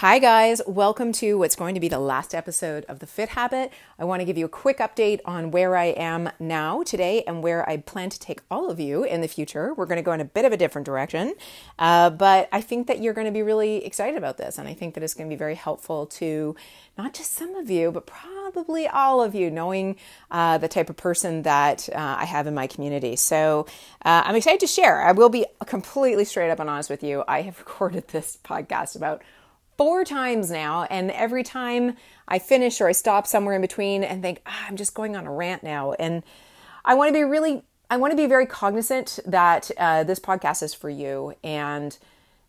Hi, guys. Welcome to what's going to be the last episode of The Fit Habit. I want to give you a quick update on where I am now today and where I plan to take all of you in the future. We're going to go in a bit of a different direction, uh, but I think that you're going to be really excited about this. And I think that it's going to be very helpful to not just some of you, but probably all of you, knowing uh, the type of person that uh, I have in my community. So uh, I'm excited to share. I will be completely straight up and honest with you. I have recorded this podcast about four times now. And every time I finish or I stop somewhere in between and think, ah, I'm just going on a rant now. And I want to be really, I want to be very cognizant that uh, this podcast is for you. And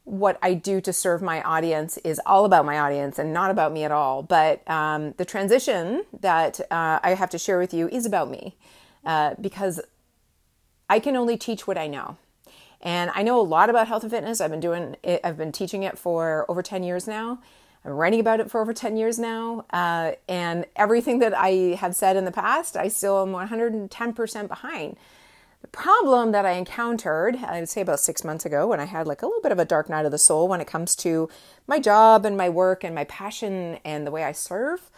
what I do to serve my audience is all about my audience and not about me at all. But um, the transition that uh, I have to share with you is about me uh, because I can only teach what I know. And I know a lot about health and fitness. I've been doing it, I've been teaching it for over 10 years now. I'm writing about it for over 10 years now. Uh, and everything that I have said in the past, I still am 110% behind. The problem that I encountered, I would say about six months ago, when I had like a little bit of a dark night of the soul when it comes to my job and my work and my passion and the way I serve,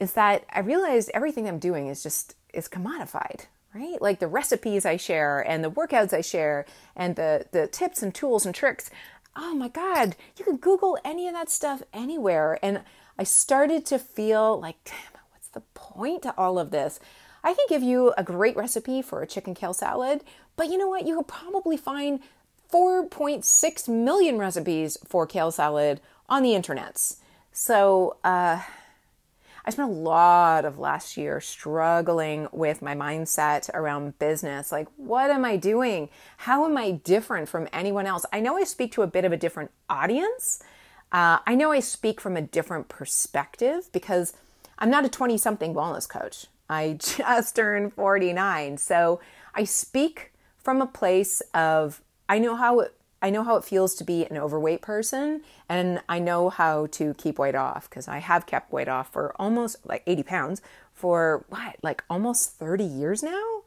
is that I realized everything I'm doing is just is commodified right? Like the recipes I share and the workouts I share and the, the tips and tools and tricks. Oh my God, you can Google any of that stuff anywhere. And I started to feel like, damn, what's the point to all of this? I can give you a great recipe for a chicken kale salad, but you know what? You could probably find 4.6 million recipes for kale salad on the internets. So, uh, I spent a lot of last year struggling with my mindset around business. Like, what am I doing? How am I different from anyone else? I know I speak to a bit of a different audience. Uh, I know I speak from a different perspective because I'm not a 20 something wellness coach. I just turned 49. So I speak from a place of I know how I know how it feels to be an overweight person and I know how to keep weight off because I have kept weight off for almost like 80 pounds for what, like almost 30 years now?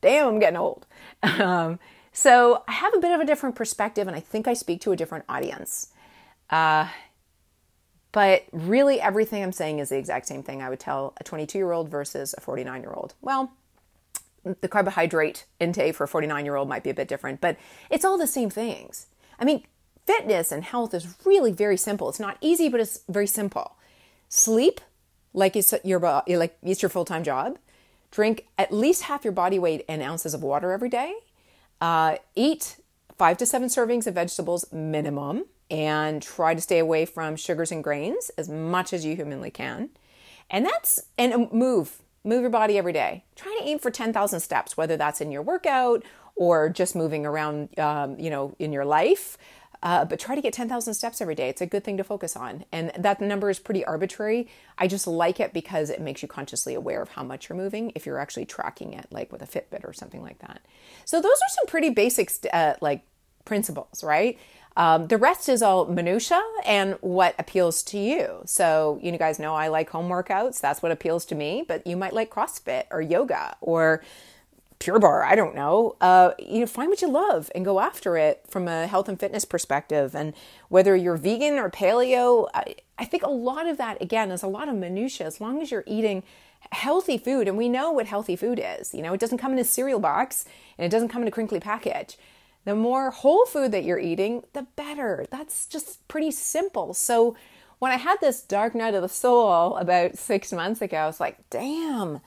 Damn, I'm getting old. Um, so I have a bit of a different perspective and I think I speak to a different audience. Uh, but really, everything I'm saying is the exact same thing I would tell a 22 year old versus a 49 year old. Well, the carbohydrate intake for a 49 year old might be a bit different, but it's all the same things. I mean, fitness and health is really very simple. It's not easy, but it's very simple. Sleep like it's your like it's your full time job. Drink at least half your body weight in ounces of water every day. Uh, eat five to seven servings of vegetables minimum, and try to stay away from sugars and grains as much as you humanly can. And that's and move Move your body every day. Try to aim for 10,000 steps, whether that's in your workout or just moving around, um, you know, in your life. Uh, but try to get 10,000 steps every day. It's a good thing to focus on. And that number is pretty arbitrary. I just like it because it makes you consciously aware of how much you're moving if you're actually tracking it, like with a Fitbit or something like that. So, those are some pretty basic, uh, like, principles, right? Um, the rest is all minutia and what appeals to you. So you guys know I like home workouts. That's what appeals to me. But you might like CrossFit or yoga or Pure Barre. I don't know. Uh, you know, find what you love and go after it from a health and fitness perspective. And whether you're vegan or paleo, I, I think a lot of that again is a lot of minutia. As long as you're eating healthy food, and we know what healthy food is. You know, it doesn't come in a cereal box and it doesn't come in a crinkly package. The more whole food that you're eating, the better. That's just pretty simple. So when I had this dark night of the soul about six months ago, I was like, damn,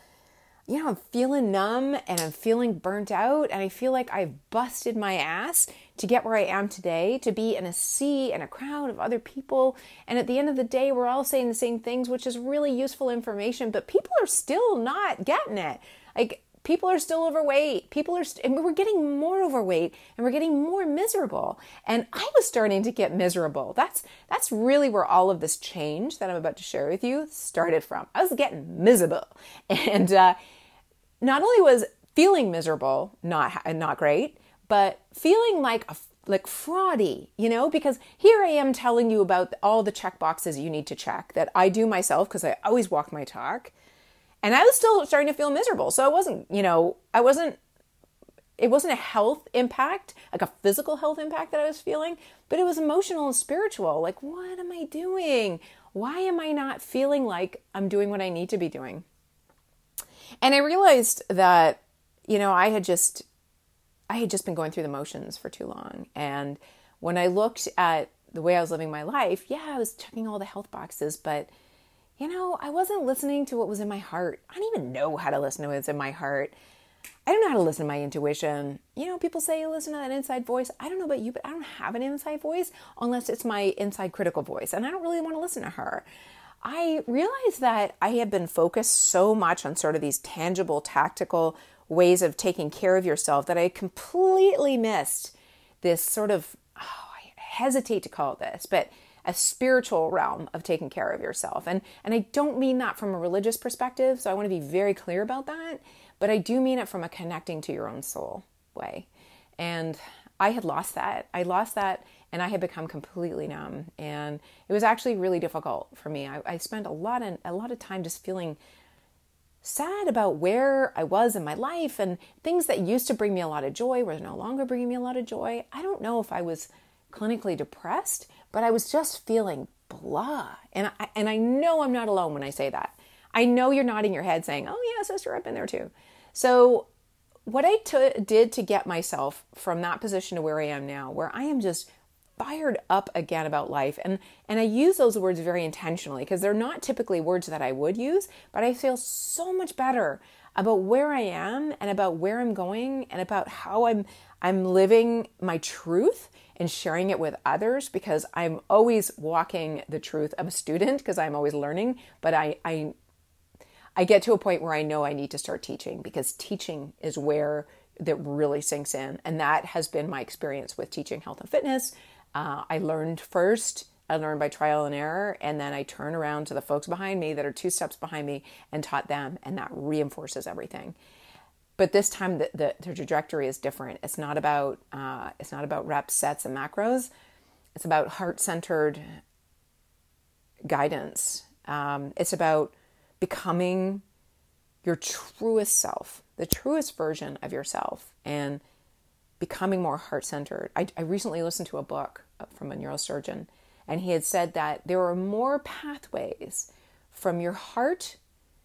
you know, I'm feeling numb and I'm feeling burnt out. And I feel like I've busted my ass to get where I am today, to be in a sea and a crowd of other people. And at the end of the day, we're all saying the same things, which is really useful information, but people are still not getting it. Like, people are still overweight. People are st- and we're getting more overweight and we're getting more miserable. And i was starting to get miserable. That's that's really where all of this change that i'm about to share with you started from. I was getting miserable. And uh, not only was feeling miserable not not great but feeling like a like fraudy, you know, because here I am telling you about all the check boxes you need to check that I do myself because I always walk my talk. And I was still starting to feel miserable. So I wasn't, you know, I wasn't it wasn't a health impact, like a physical health impact that I was feeling, but it was emotional and spiritual. Like, what am I doing? Why am I not feeling like I'm doing what I need to be doing? And I realized that, you know, I had just I had just been going through the motions for too long. And when I looked at the way I was living my life, yeah, I was checking all the health boxes, but you know, I wasn't listening to what was in my heart. I don't even know how to listen to what's in my heart. I don't know how to listen to my intuition. You know, people say you listen to that inside voice. I don't know about you, but I don't have an inside voice unless it's my inside critical voice. And I don't really want to listen to her. I realized that I had been focused so much on sort of these tangible, tactical ways of taking care of yourself that I completely missed this sort of, oh, I hesitate to call it this, but a spiritual realm of taking care of yourself. And and I don't mean that from a religious perspective, so I want to be very clear about that, but I do mean it from a connecting to your own soul way. And I had lost that. I lost that and I had become completely numb. And it was actually really difficult for me. I, I spent a lot of a lot of time just feeling sad about where I was in my life and things that used to bring me a lot of joy were no longer bringing me a lot of joy. I don't know if I was clinically depressed, but I was just feeling blah. And I, and I know I'm not alone when I say that. I know you're nodding your head saying, "Oh yeah, sister, I've been there too." So what I t- did to get myself from that position to where I am now, where I am just fired up again about life and and I use those words very intentionally because they're not typically words that I would use, but I feel so much better about where I am and about where I'm going and about how I'm I'm living my truth and sharing it with others because I'm always walking the truth. I'm a student because I'm always learning, but I I I get to a point where I know I need to start teaching because teaching is where that really sinks in. And that has been my experience with teaching health and fitness. Uh, I learned first, I learned by trial and error, and then I turn around to the folks behind me that are two steps behind me and taught them, and that reinforces everything. But this time, the, the, the trajectory is different. It's not about uh, it's not about reps, sets, and macros. It's about heart centered guidance. Um, it's about becoming your truest self, the truest version of yourself, and becoming more heart centered. I, I, recently listened to a book from a neurosurgeon, and he had said that there are more pathways from your heart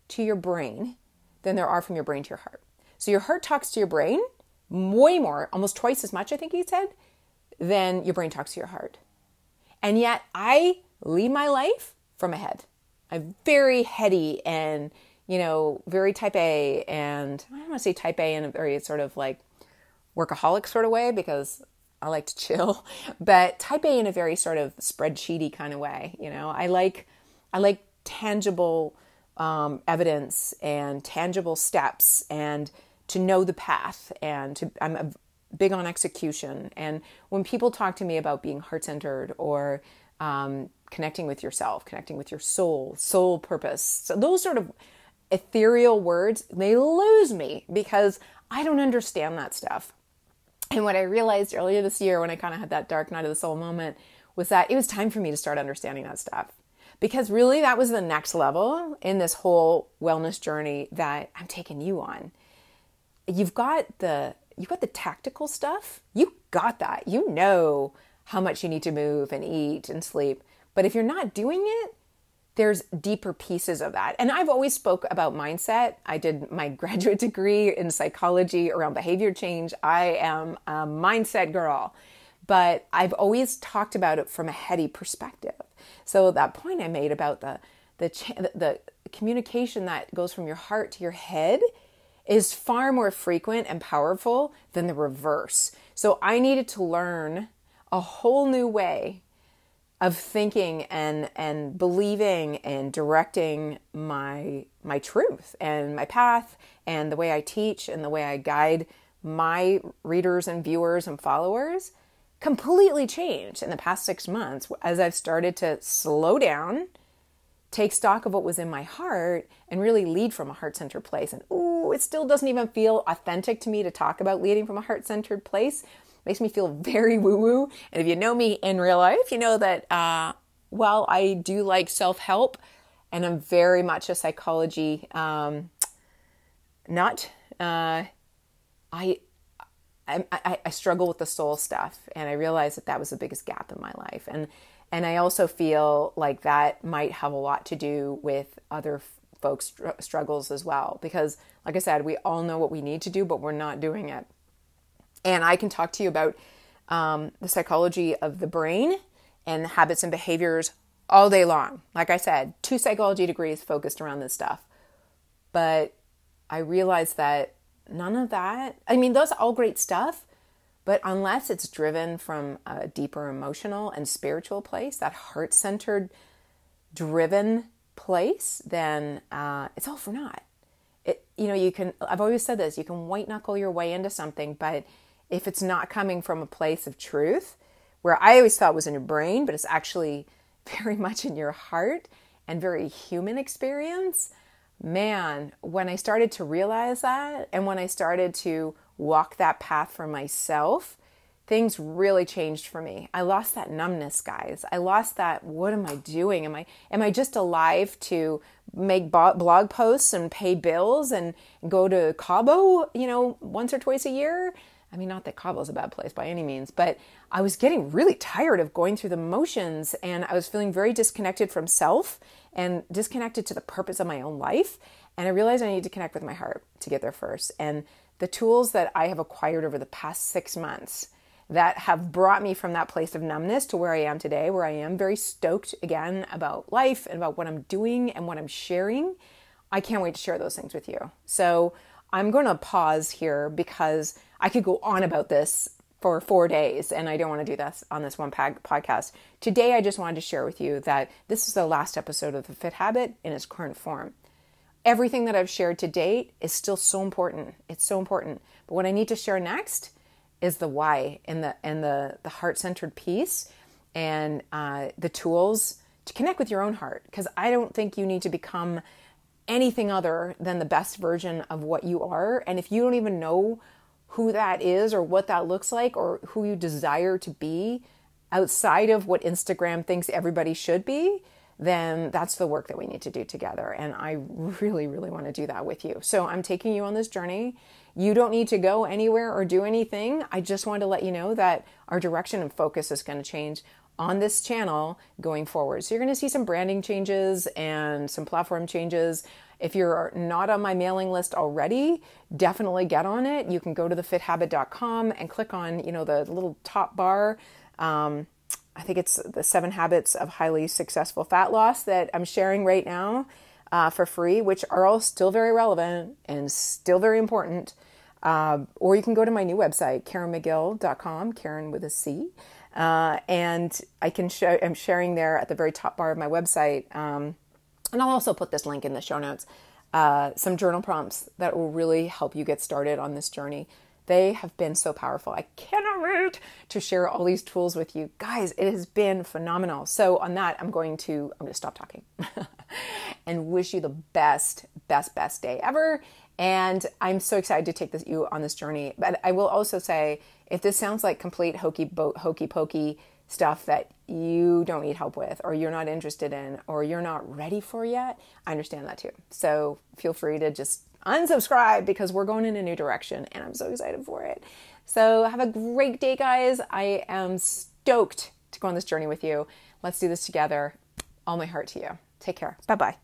to your brain than there are from your brain to your heart. So your heart talks to your brain way more, almost twice as much, I think he said, than your brain talks to your heart. And yet I lead my life from a head. I'm very heady and, you know, very type A. And I don't want to say type A in a very sort of like workaholic sort of way because I like to chill, but type A in a very sort of spreadsheety kind of way. You know, I like, I like tangible um, evidence and tangible steps and to know the path and to, I'm a, big on execution. And when people talk to me about being heart centered or um, connecting with yourself, connecting with your soul, soul purpose. So those sort of ethereal words, they lose me because I don't understand that stuff. And what I realized earlier this year when I kind of had that dark night of the soul moment was that it was time for me to start understanding that stuff. Because really, that was the next level in this whole wellness journey that I'm taking you on. You've got the you've got the tactical stuff. You got that. You know how much you need to move and eat and sleep. But if you're not doing it, there's deeper pieces of that. And I've always spoke about mindset. I did my graduate degree in psychology around behavior change. I am a mindset girl. But I've always talked about it from a heady perspective. So that point I made about the the the communication that goes from your heart to your head is far more frequent and powerful than the reverse. So I needed to learn a whole new way of thinking and and believing and directing my my truth and my path and the way I teach and the way I guide my readers and viewers and followers completely changed in the past 6 months as I've started to slow down take stock of what was in my heart and really lead from a heart-centered place. And ooh it still doesn't even feel authentic to me to talk about leading from a heart-centered place makes me feel very woo woo. And if you know me in real life, you know that uh, while I do like self help and I'm very much a psychology um, nut, uh, I I, I, I struggle with the soul stuff, and I realized that that was the biggest gap in my life, and and I also feel like that might have a lot to do with other folks' struggles as well, because like I said, we all know what we need to do, but we're not doing it. And I can talk to you about um, the psychology of the brain and habits and behaviors all day long. Like I said, two psychology degrees focused around this stuff. But I realized that none of that, I mean, those are all great stuff, but unless it's driven from a deeper emotional and spiritual place, that heart centered, driven place, then uh, it's all for naught. It, you know, you can, I've always said this, you can white knuckle your way into something, but if it's not coming from a place of truth, where I always thought was in your brain, but it's actually very much in your heart and very human experience, man, when I started to realize that and when I started to walk that path for myself, things really changed for me. I lost that numbness, guys. I lost that what am I doing? Am I am I just alive to make blog posts and pay bills and go to Cabo, you know, once or twice a year? I mean, not that Cabo's a bad place by any means, but I was getting really tired of going through the motions and I was feeling very disconnected from self and disconnected to the purpose of my own life. And I realized I need to connect with my heart to get there first. And the tools that I have acquired over the past six months that have brought me from that place of numbness to where I am today, where I am very stoked again about life and about what I'm doing and what I'm sharing. I can't wait to share those things with you. So I'm going to pause here because I could go on about this for four days, and I don't want to do this on this one podcast. Today, I just wanted to share with you that this is the last episode of the Fit Habit in its current form. Everything that I've shared to date is still so important. It's so important. But what I need to share next is the why and the and the the heart centered piece and uh, the tools to connect with your own heart. Because I don't think you need to become anything other than the best version of what you are. And if you don't even know who that is or what that looks like or who you desire to be outside of what Instagram thinks everybody should be, then that's the work that we need to do together. And I really, really want to do that with you. So I'm taking you on this journey. You don't need to go anywhere or do anything. I just wanted to let you know that our direction and focus is going to change on this channel going forward. So you're going to see some branding changes and some platform changes. If you're not on my mailing list already, definitely get on it. You can go to thefithabit.com and click on, you know, the little top bar. Um, I think it's the seven habits of highly successful fat loss that I'm sharing right now uh, for free, which are all still very relevant and still very important. Uh, or you can go to my new website, CarenMagill.com, Karen with a C. Uh, and I can show, I'm sharing there at the very top bar of my website. Um, and I'll also put this link in the show notes. Uh, some journal prompts that will really help you get started on this journey. They have been so powerful. I cannot wait to share all these tools with you. Guys, it has been phenomenal. So on that, I'm going to I'm going to stop talking and wish you the best best best day ever. And I'm so excited to take this you on this journey. But I will also say if this sounds like complete hokey hokey pokey stuff that you don't need help with or you're not interested in or you're not ready for yet, I understand that too. So feel free to just unsubscribe because we're going in a new direction and I'm so excited for it. So have a great day, guys. I am stoked to go on this journey with you. Let's do this together. All my heart to you. Take care. Bye bye.